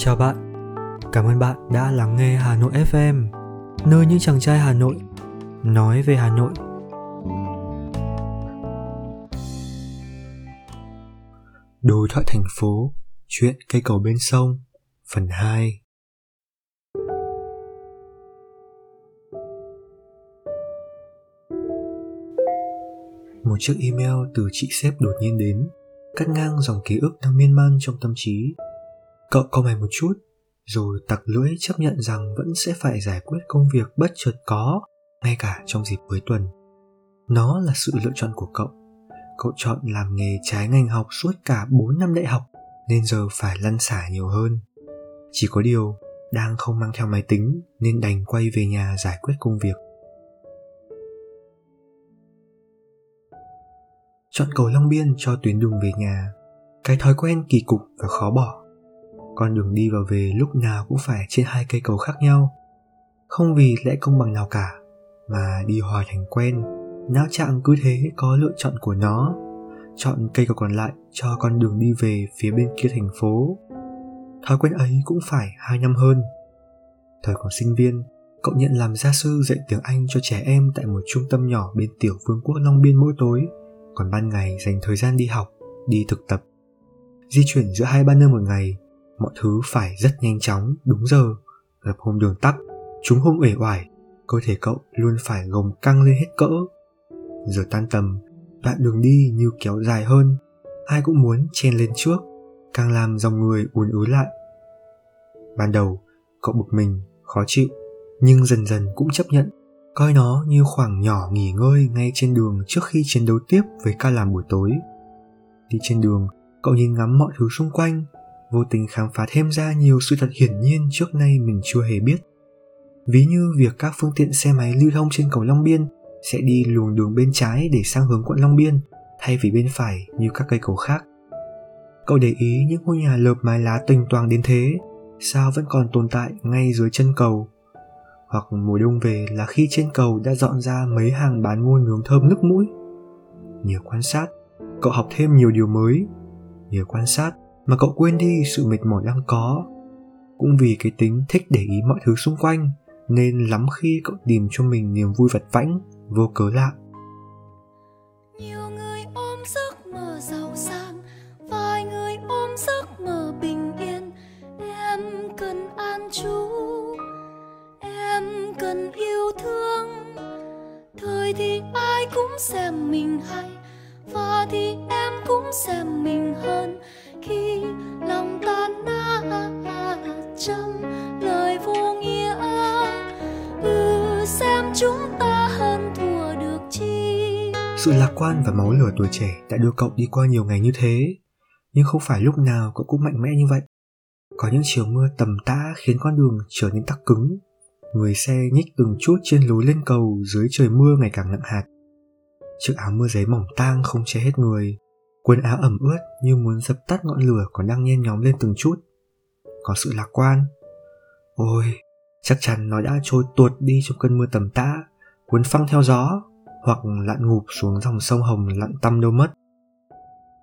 Chào bạn, cảm ơn bạn đã lắng nghe Hà Nội FM, nơi những chàng trai Hà Nội nói về Hà Nội. Đối thoại thành phố, chuyện cây cầu bên sông, phần 2 Một chiếc email từ chị sếp đột nhiên đến, cắt ngang dòng ký ức đang miên man trong tâm trí. Cậu có mày một chút, rồi tặc lưỡi chấp nhận rằng vẫn sẽ phải giải quyết công việc bất chợt có, ngay cả trong dịp cuối tuần. Nó là sự lựa chọn của cậu. Cậu chọn làm nghề trái ngành học suốt cả 4 năm đại học, nên giờ phải lăn xả nhiều hơn. Chỉ có điều, đang không mang theo máy tính nên đành quay về nhà giải quyết công việc. Chọn cầu Long Biên cho tuyến đường về nhà, cái thói quen kỳ cục và khó bỏ con đường đi và về lúc nào cũng phải trên hai cây cầu khác nhau. Không vì lẽ công bằng nào cả, mà đi hòa thành quen. Não trạng cứ thế có lựa chọn của nó. Chọn cây cầu còn lại cho con đường đi về phía bên kia thành phố. Thói quen ấy cũng phải hai năm hơn. Thời còn sinh viên, cậu nhận làm gia sư dạy tiếng anh cho trẻ em tại một trung tâm nhỏ bên tiểu vương quốc long biên mỗi tối, còn ban ngày dành thời gian đi học, đi thực tập. Di chuyển giữa hai ba nơi một ngày mọi thứ phải rất nhanh chóng đúng giờ. Gặp hôm đường tắt, chúng hôm uể oải cơ thể cậu luôn phải gồng căng lên hết cỡ. Giờ tan tầm đoạn đường đi như kéo dài hơn ai cũng muốn chen lên trước càng làm dòng người uốn ứ lại. Ban đầu cậu bực mình khó chịu nhưng dần dần cũng chấp nhận. Coi nó như khoảng nhỏ nghỉ ngơi ngay trên đường trước khi chiến đấu tiếp với ca làm buổi tối. Đi trên đường cậu nhìn ngắm mọi thứ xung quanh vô tình khám phá thêm ra nhiều sự thật hiển nhiên trước nay mình chưa hề biết. Ví như việc các phương tiện xe máy lưu thông trên cầu Long Biên sẽ đi luồng đường bên trái để sang hướng quận Long Biên thay vì bên phải như các cây cầu khác. Cậu để ý những ngôi nhà lợp mái lá tình toàn đến thế, sao vẫn còn tồn tại ngay dưới chân cầu. Hoặc mùa đông về là khi trên cầu đã dọn ra mấy hàng bán ngô nướng thơm nức mũi. Nhờ quan sát, cậu học thêm nhiều điều mới. Nhờ quan sát, mà cậu quên đi sự mệt mỏi đang có. Cũng vì cái tính thích để ý mọi thứ xung quanh, nên lắm khi cậu tìm cho mình niềm vui vặt vãnh, vô cớ lạ. Nhiều người ôm giấc mơ giàu sang, vài người ôm giấc mơ bình yên. Em cần an trú, em cần yêu thương. Thời thì ai cũng xem mình hay, và thì em cũng xem mình hơn. Khi lời vô nghĩa. Ừ xem chúng ta hơn thua được chi. Sự lạc quan và máu lửa tuổi trẻ đã đưa cậu đi qua nhiều ngày như thế. Nhưng không phải lúc nào cậu cũng mạnh mẽ như vậy. Có những chiều mưa tầm tã khiến con đường trở nên tắc cứng. Người xe nhích từng chút trên lối lên cầu dưới trời mưa ngày càng nặng hạt. Chiếc áo mưa giấy mỏng tang không che hết người. Quần áo ẩm ướt như muốn dập tắt ngọn lửa còn đang nhen nhóm lên từng chút. Có sự lạc quan ôi, chắc chắn nó đã trôi tuột đi trong cơn mưa tầm tã, cuốn phăng theo gió, hoặc lặn ngụp xuống dòng sông hồng lặn tăm đâu mất.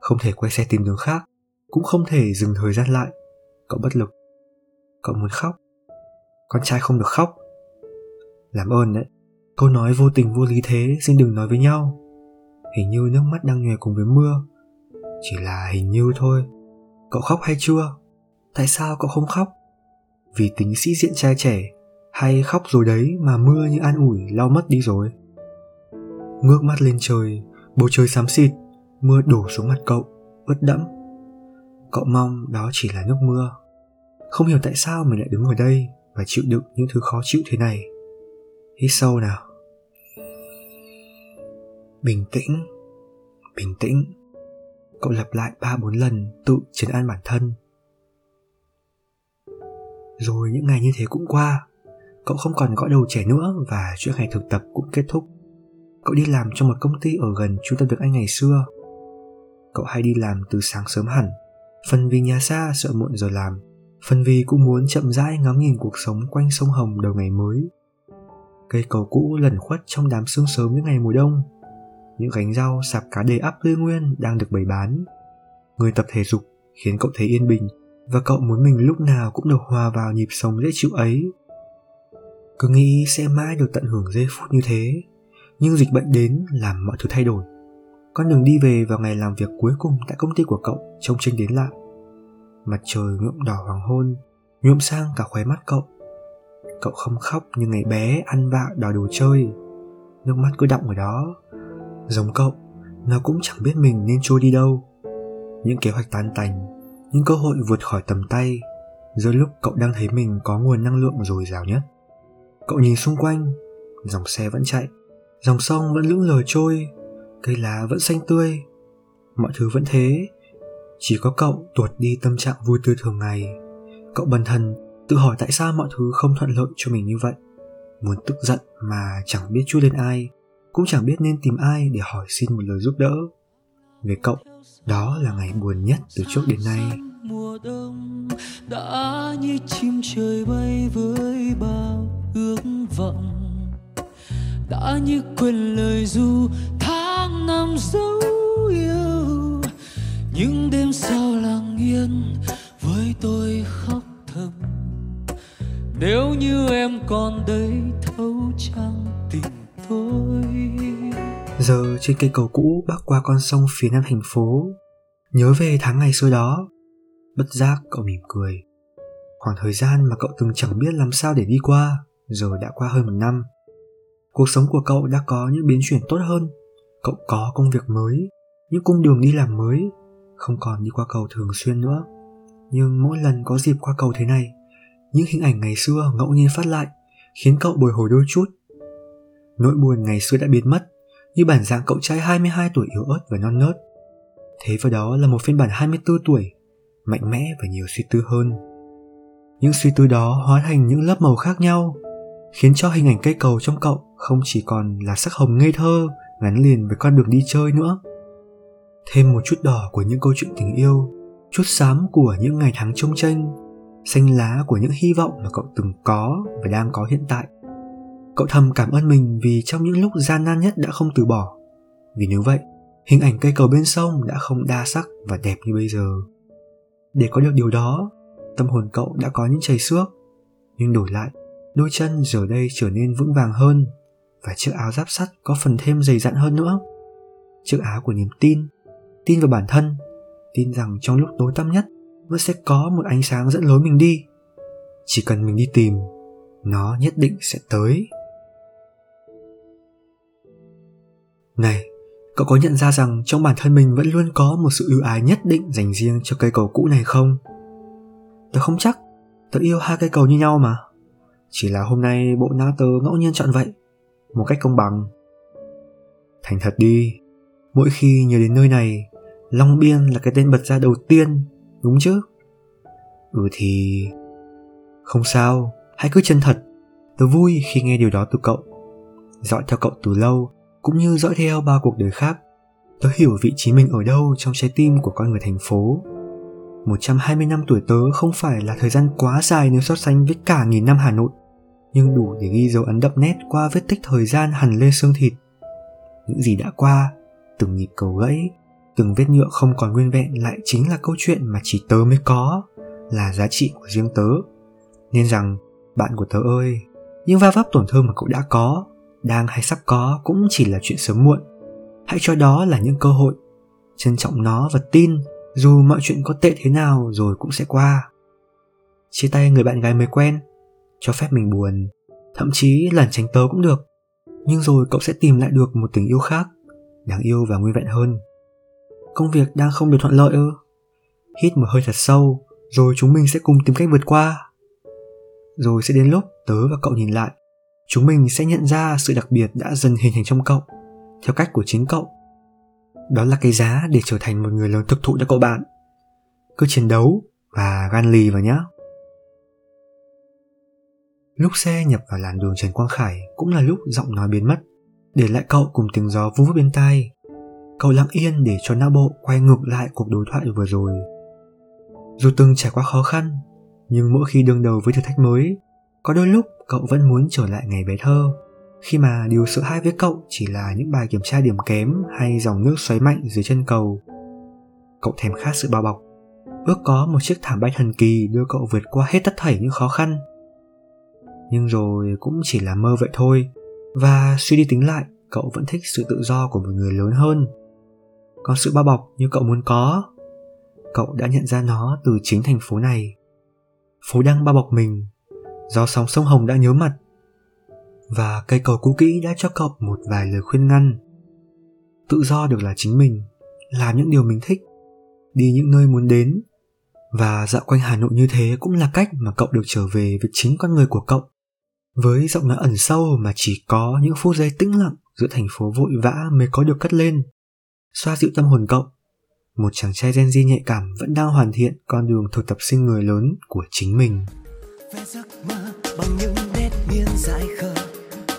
Không thể quay xe tìm đường khác, cũng không thể dừng thời gian lại. Cậu bất lực. Cậu muốn khóc. Con trai không được khóc. Làm ơn đấy. Câu nói vô tình vô lý thế, xin đừng nói với nhau. Hình như nước mắt đang nhòe cùng với mưa. Chỉ là hình như thôi. Cậu khóc hay chưa? Tại sao cậu không khóc? Vì tính sĩ diện trai trẻ hay khóc rồi đấy mà mưa như an ủi lau mất đi rồi. Ngước mắt lên trời, bầu trời xám xịt, mưa đổ xuống mặt cậu, ướt đẫm. Cậu mong đó chỉ là nước mưa. Không hiểu tại sao mình lại đứng ở đây và chịu đựng những thứ khó chịu thế này. Hít sâu nào. Bình tĩnh bình tĩnh. Cậu lặp lại ba bốn lần tự trấn an bản thân rồi những ngày như thế cũng qua, cậu không còn gõ đầu trẻ nữa và chuỗi ngày thực tập cũng kết thúc. Cậu đi làm trong một công ty ở gần trung tâm tiếng anh ngày xưa. Cậu hay đi làm từ sáng sớm hẳn phần vì nhà xa sợ muộn giờ làm phần vì cũng muốn chậm rãi ngắm nhìn cuộc sống quanh sông hồng đầu ngày mới. Cây cầu cũ lẩn khuất trong đám sương sớm những ngày mùa đông, những gánh rau sạp cá đầy ắp tươi nguyên đang được bày bán. Người tập thể dục khiến cậu thấy yên bình và cậu muốn mình lúc nào cũng được hòa vào nhịp sống dễ chịu ấy. Cứ nghĩ sẽ mãi được tận hưởng giây phút như thế. Nhưng dịch bệnh đến làm mọi thứ thay đổi. Con đường đi về vào ngày làm việc cuối cùng tại công ty của cậu trông chênh đến lạ. Mặt trời nhuộm đỏ hoàng hôn, nhuộm sang cả khóe mắt cậu. Cậu không khóc như ngày bé ăn vạ đòi đồ chơi. Nước mắt cứ đọng ở đó. Giống cậu, nó cũng chẳng biết mình nên trôi đi đâu. Những kế hoạch tan tành những cơ hội vượt khỏi tầm tay, giữa lúc cậu đang thấy mình có nguồn năng lượng dồi dào nhất. Cậu nhìn xung quanh, dòng xe vẫn chạy, dòng sông vẫn lững lờ trôi, cây lá vẫn xanh tươi. Mọi thứ vẫn thế, chỉ có cậu tuột đi tâm trạng vui tươi thường ngày. Cậu bần thần tự hỏi tại sao mọi thứ không thuận lợi cho mình như vậy. Muốn tức giận mà chẳng biết chui lên ai, cũng chẳng biết nên tìm ai để hỏi xin một lời giúp đỡ về cậu đó là ngày buồn nhất từ trước đến nay. Mùa đông đã như chim trời bay với bao ước vọng. Đã như quên lời du tháng năm dấu yêu. Những đêm sau lặng yên với tôi khóc thầm. Nếu như em còn đây thấu trắng giờ trên cây cầu cũ bắc qua con sông phía nam thành phố, nhớ về tháng ngày xưa đó. Bất giác cậu mỉm cười. Khoảng thời gian mà cậu từng chẳng biết làm sao để đi qua, giờ đã qua hơn một năm. Cuộc sống của cậu đã có những biến chuyển tốt hơn. Cậu có công việc mới, những cung đường đi làm mới, không còn đi qua cầu thường xuyên nữa. Nhưng mỗi lần có dịp qua cầu thế này, những hình ảnh ngày xưa ngẫu nhiên phát lại, khiến cậu bồi hồi đôi chút. Nỗi buồn ngày xưa đã biến mất như bản dạng cậu trai 22 tuổi yếu ớt và non nớt. Thế vào đó là một phiên bản 24 tuổi, mạnh mẽ và nhiều suy tư hơn. Những suy tư đó hóa thành những lớp màu khác nhau, khiến cho hình ảnh cây cầu trong cậu không chỉ còn là sắc hồng ngây thơ, gắn liền với con đường đi chơi nữa. Thêm một chút đỏ của những câu chuyện tình yêu, chút xám của những ngày tháng trông tranh, xanh lá của những hy vọng mà cậu từng có và đang có hiện tại cậu thầm cảm ơn mình vì trong những lúc gian nan nhất đã không từ bỏ. Vì nếu vậy, hình ảnh cây cầu bên sông đã không đa sắc và đẹp như bây giờ. Để có được điều đó, tâm hồn cậu đã có những chảy xước. Nhưng đổi lại, đôi chân giờ đây trở nên vững vàng hơn và chiếc áo giáp sắt có phần thêm dày dặn hơn nữa. Chiếc áo của niềm tin tin vào bản thân, tin rằng trong lúc tối tăm nhất, vẫn sẽ có một ánh sáng dẫn lối mình đi. Chỉ cần mình đi tìm, nó nhất định sẽ tới. Này, cậu có nhận ra rằng trong bản thân mình vẫn luôn có một sự ưu ái nhất định dành riêng cho cây cầu cũ này không? Tớ không chắc. Tớ yêu hai cây cầu như nhau mà. Chỉ là hôm nay bộ não tớ ngẫu nhiên chọn vậy. Một cách công bằng. Thành thật đi. Mỗi khi nhớ đến nơi này, long biên là cái tên bật ra đầu tiên, đúng chứ? Ừ thì không sao, hãy cứ chân thật. Tớ vui khi nghe điều đó từ cậu. Dõi theo cậu từ lâu cũng như dõi theo ba cuộc đời khác tớ hiểu vị trí mình ở đâu trong trái tim của con người thành phố 120 năm tuổi tớ không phải là thời gian quá dài nếu so sánh với cả nghìn năm Hà Nội, nhưng đủ để ghi dấu ấn đậm nét qua vết tích thời gian hằn lên xương thịt. Những gì đã qua, từng nhịp cầu gãy, từng vết nhựa không còn nguyên vẹn lại chính là câu chuyện mà chỉ tớ mới có, là giá trị của riêng tớ. Nên rằng, bạn của tớ ơi, những va vấp tổn thương mà cậu đã có, đang hay sắp có cũng chỉ là chuyện sớm muộn. Hãy cho đó là những cơ hội, trân trọng nó và tin dù mọi chuyện có tệ thế nào rồi cũng sẽ qua. Chia tay người bạn gái mới quen cho phép mình buồn. Thậm chí lẩn tránh tớ cũng được. Nhưng rồi cậu sẽ tìm lại được một tình yêu khác đáng yêu và nguyên vẹn hơn. Công việc đang không được thuận lợi ư? Hít một hơi thật sâu rồi chúng mình sẽ cùng tìm cách vượt qua. Rồi sẽ đến lúc tớ và cậu nhìn lại chúng mình sẽ nhận ra sự đặc biệt đã dần hình thành trong cậu. Theo cách của chính cậu, đó là cái giá để trở thành một người lớn thực thụ cho cậu bạn. Cứ chiến đấu và gan lì vào nhé lúc xe nhập vào làn đường trần quang khải cũng là lúc giọng nói biến mất. Để lại cậu cùng tiếng gió vú bên tai, cậu lặng yên để cho não bộ quay ngược lại cuộc đối thoại vừa rồi. Dù từng trải qua khó khăn, nhưng mỗi khi đương đầu với thử thách mới có đôi lúc cậu vẫn muốn trở lại ngày bé thơ. Khi mà điều sợ hãi với cậu chỉ là những bài kiểm tra điểm kém hay dòng nước xoáy mạnh dưới chân cầu. Cậu thèm khát sự bao bọc. Ước có một chiếc thảm bay thần kỳ đưa cậu vượt qua hết tất thảy những khó khăn. Nhưng rồi cũng chỉ là mơ vậy thôi. Và suy đi tính lại, cậu vẫn thích sự tự do của một người lớn hơn. Còn sự bao bọc như cậu muốn có, cậu đã nhận ra nó từ chính thành phố này. Phố đang bao bọc mình do sóng sông hồng đã nhớ mặt. Và cây cầu cũ kỹ đã cho cậu một vài lời khuyên ngăn. Tự do được là chính mình, làm những điều mình thích, đi những nơi muốn đến. Và dạo quanh hà nội như thế cũng là cách mà cậu được trở về với chính con người của cậu. Với giọng nói ẩn sâu mà chỉ có những phút giây tĩnh lặng giữa thành phố vội vã mới có được cất lên. Xoa dịu tâm hồn cậu, một chàng trai Gen Z nhạy cảm vẫn đang hoàn thiện con đường thực tập sinh người lớn của chính mình. Về giấc mơ bằng những nét miên dại khờ,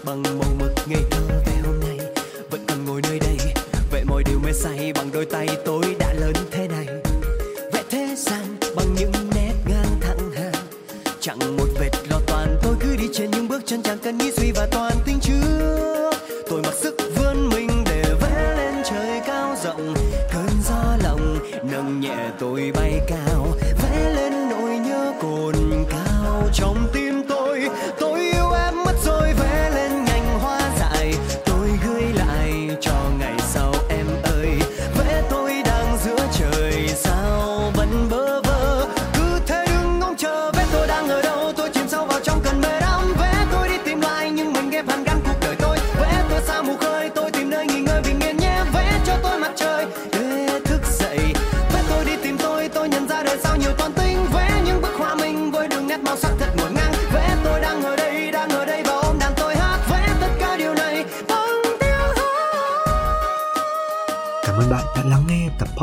bằng màu mực ngây thơ về hôm nay. Vẫn còn ngồi nơi đây, vậy mọi điều mê say bằng đôi tay tôi đã lớn thế này. Vẽ thế gian bằng những nét ngang thẳng hàng, chẳng một vệt lo toàn tôi cứ đi trên những bước chân chẳng cần nghĩ suy và toàn tính chứ.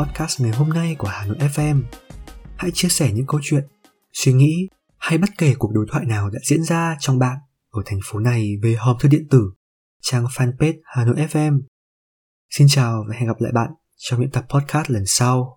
Podcast ngày hôm nay của Hà Nội FM. Hãy chia sẻ những câu chuyện, suy nghĩ hay bất kể cuộc đối thoại nào đã diễn ra trong bạn ở thành phố này về hòm thư điện tử, trang fanpage Hà Nội FM. Xin chào và hẹn gặp lại bạn trong những tập podcast lần sau.